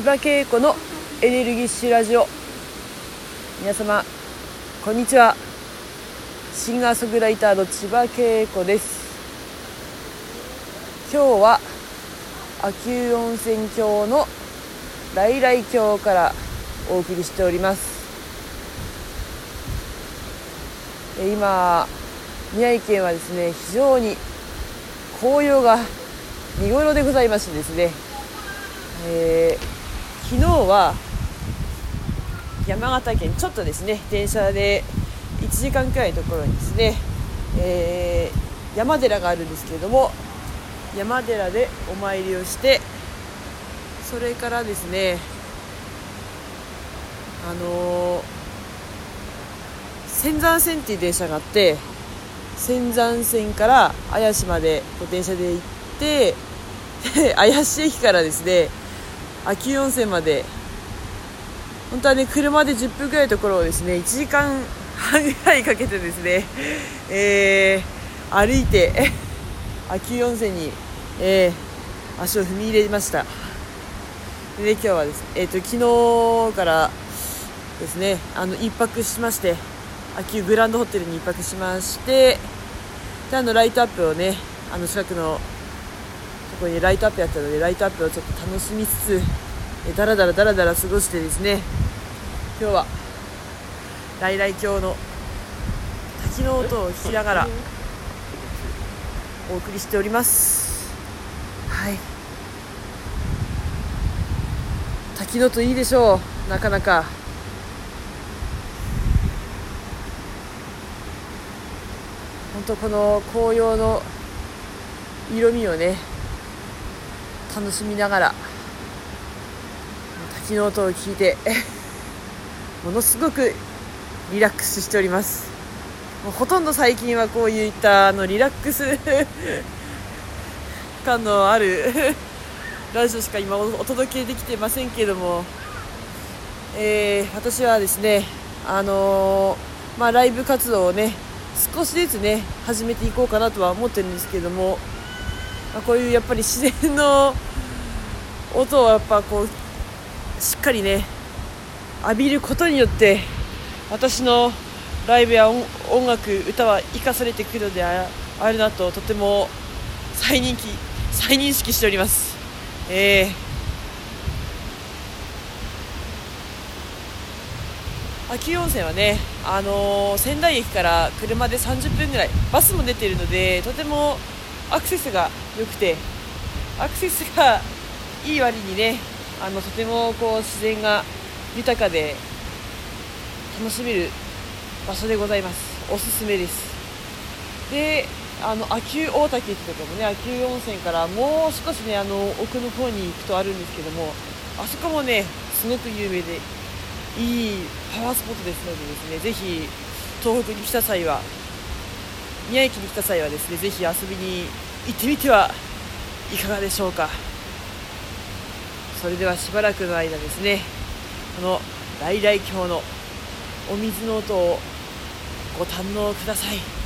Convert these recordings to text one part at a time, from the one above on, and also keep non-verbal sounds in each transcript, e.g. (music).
千葉恵子のエネルギッシュラジオ。皆様こんにちは。シンガーソングライターの千葉恵子です。今日は秋保温泉郷の来来峡からお送りしております。今宮城県はですね非常に紅葉が見頃でございましてですね、えー、昨日は山形県ちょっとですね電車で1時間くらいのところにですね、えー、山寺があるんですけれども山寺でお参りをしてそれからですねあのー、仙山線っていう電車があって仙山線から綾市まで電車で行って (laughs) 綾市駅からですね秋温泉まで。本当はね車で10分ぐらいのところをですね1時間半ぐらいかけてですね、(laughs) えー、歩いて (laughs) 秋温泉に、えー、足を踏み入れました。で、ね、今日はですね、えーと、昨日からですねあの1泊しまして秋保グランドホテルに1泊しましてであのライトアップをねあの近くのこにライトアップやったのでライトアップをちょっと楽しみつつえだらだらだらだら過ごしてですね。今日は磊々峡の滝の音を聞きながらお送りしております。はい。滝の音いいでしょう。なかなか。本当この紅葉の色味をね楽しみながら滝の音を聞いて (laughs) ものすごくリラックスしております。もうほとんど最近はこういったあのリラックス (laughs) 感のある (laughs) ラジオしか今お届けできてませんけれども、えー、私はですねあのー、まあ、ライブ活動をね少しずつね始めていこうかなとは思ってるんですけども、まあ、こういうやっぱり自然の音をやっぱこうしっかりね浴びることによって私のライブや音楽歌は生かされてくるのであるなととても再人気再認識しております。えー、秋温泉はね、あのー、仙台駅から車で30分ぐらいバスも出ているのでとてもアクセスが良くてアクセスがいい割にねあのとてもこう自然が豊かで楽しめる場所でございます。おすすめです。であの秋大滝ってとこもね秋保温泉からもう少しねあの奥の方に行くとあるんですけどもあそこもねすごく有名でいいパワースポットですのでですねぜひ東北に来た際は宮城に来た際はですねぜひ遊びに行ってみてはいかがでしょうか。それではしばらくの間ですねこの来々橋のお水の音をご堪能ください。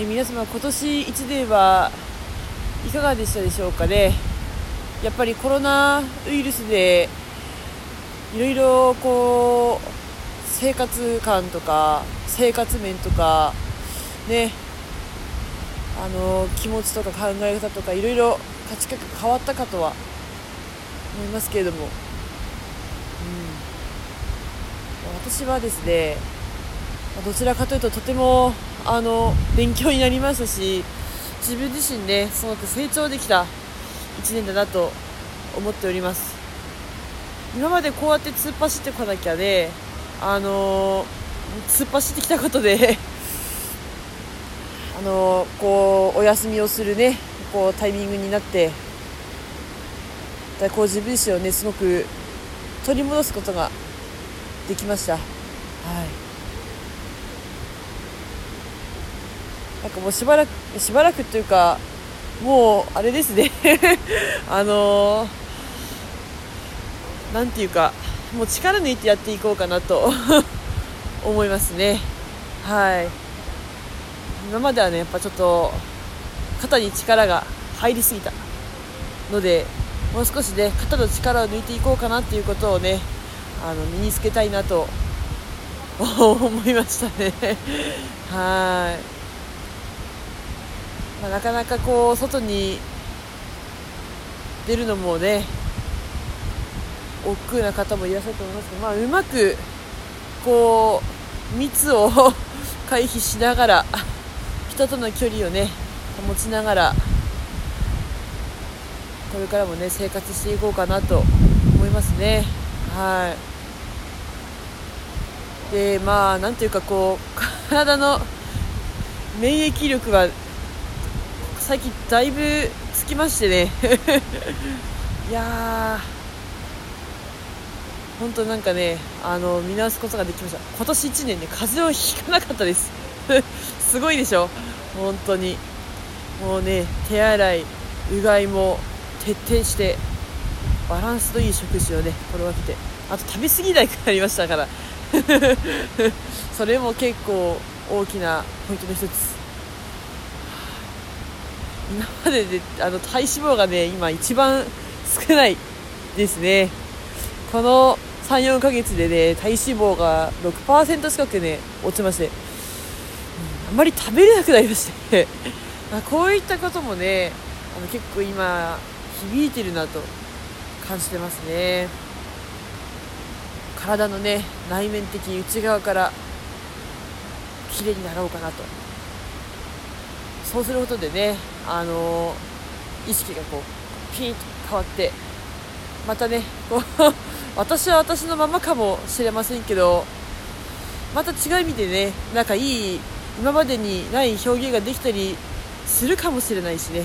え皆様今年1年はいかがでしたでしょうかね？やっぱりコロナウイルスでいろいろこう生活感とか生活面とかねあの気持ちとか考え方とかいろいろ価値観が変わったかとは思いますけれども、うん、私はですねどちらかというととてもあの勉強になりましたし自分自身ねすごく成長できた1年だなと思っております今までこうやって突っ走ってこなきゃねあの突っ走ってきたことで (laughs) あのこうお休みをするねこうタイミングになってこう自分自身をねすごく取り戻すことができました。はいなんかもうしばらくしばらくというかもうあれですね。(laughs) あのー、なんていうかもう力抜いてやっていこうかなと (laughs) 思いますね。はい。今まではねやっぱちょっと肩に力が入りすぎたのでもう少しね肩の力を抜いていこうかなっていうことをねあの身につけたいなと (laughs) 思いましたね。はい、まあ、なかなかこう外に出るのもね億劫な方もいらっしゃると思いますけど、まあ、うまくこう密を (laughs) 回避しながら人との距離をね保ちながらこれからもね生活していこうかなと思いますね。はい。でまあなんていうかこう体の免疫力は最近だいぶつきましてね。(laughs) いやー本当なんかねあの見直すことができました。今年1年ね風邪をひかなかったです。(laughs) すごいでしょ？本当に。もうね手洗いうがいも徹底してバランスのいい食事をね心がけて。あと食べ過ぎないくなりましたから。(laughs) それも結構大きなポイントの一つ。今までであの体脂肪がね今一番少ないですね。この34ヶ月でね体脂肪が6%近くね落ちまして、うん、あんまり食べれなくなりまして。(laughs) まあこういったこともねあの結構今響いてるなと感じてますね。体のね内面的に内側から綺麗になろうかなと。そうすることでねあの意識がこうピンと変わってまたねこう (laughs) 私は私のままかもしれませんけどまた違う意味でねなんかいい今までにない表現ができたりするかもしれないしね。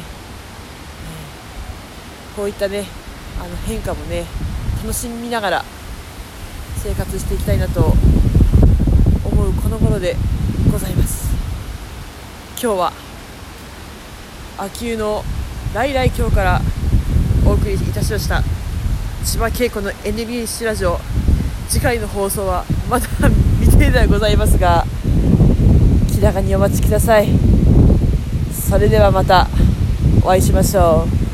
こういったねあの変化もね楽しみながら生活していきたいなと思うこの頃でございます。今日は秋保の来来今日からお送りいたしました。千葉恵子の NBC ラジオ。次回の放送はまだ未定ではございますが気長にお待ちください。それではまたお会いしましょう。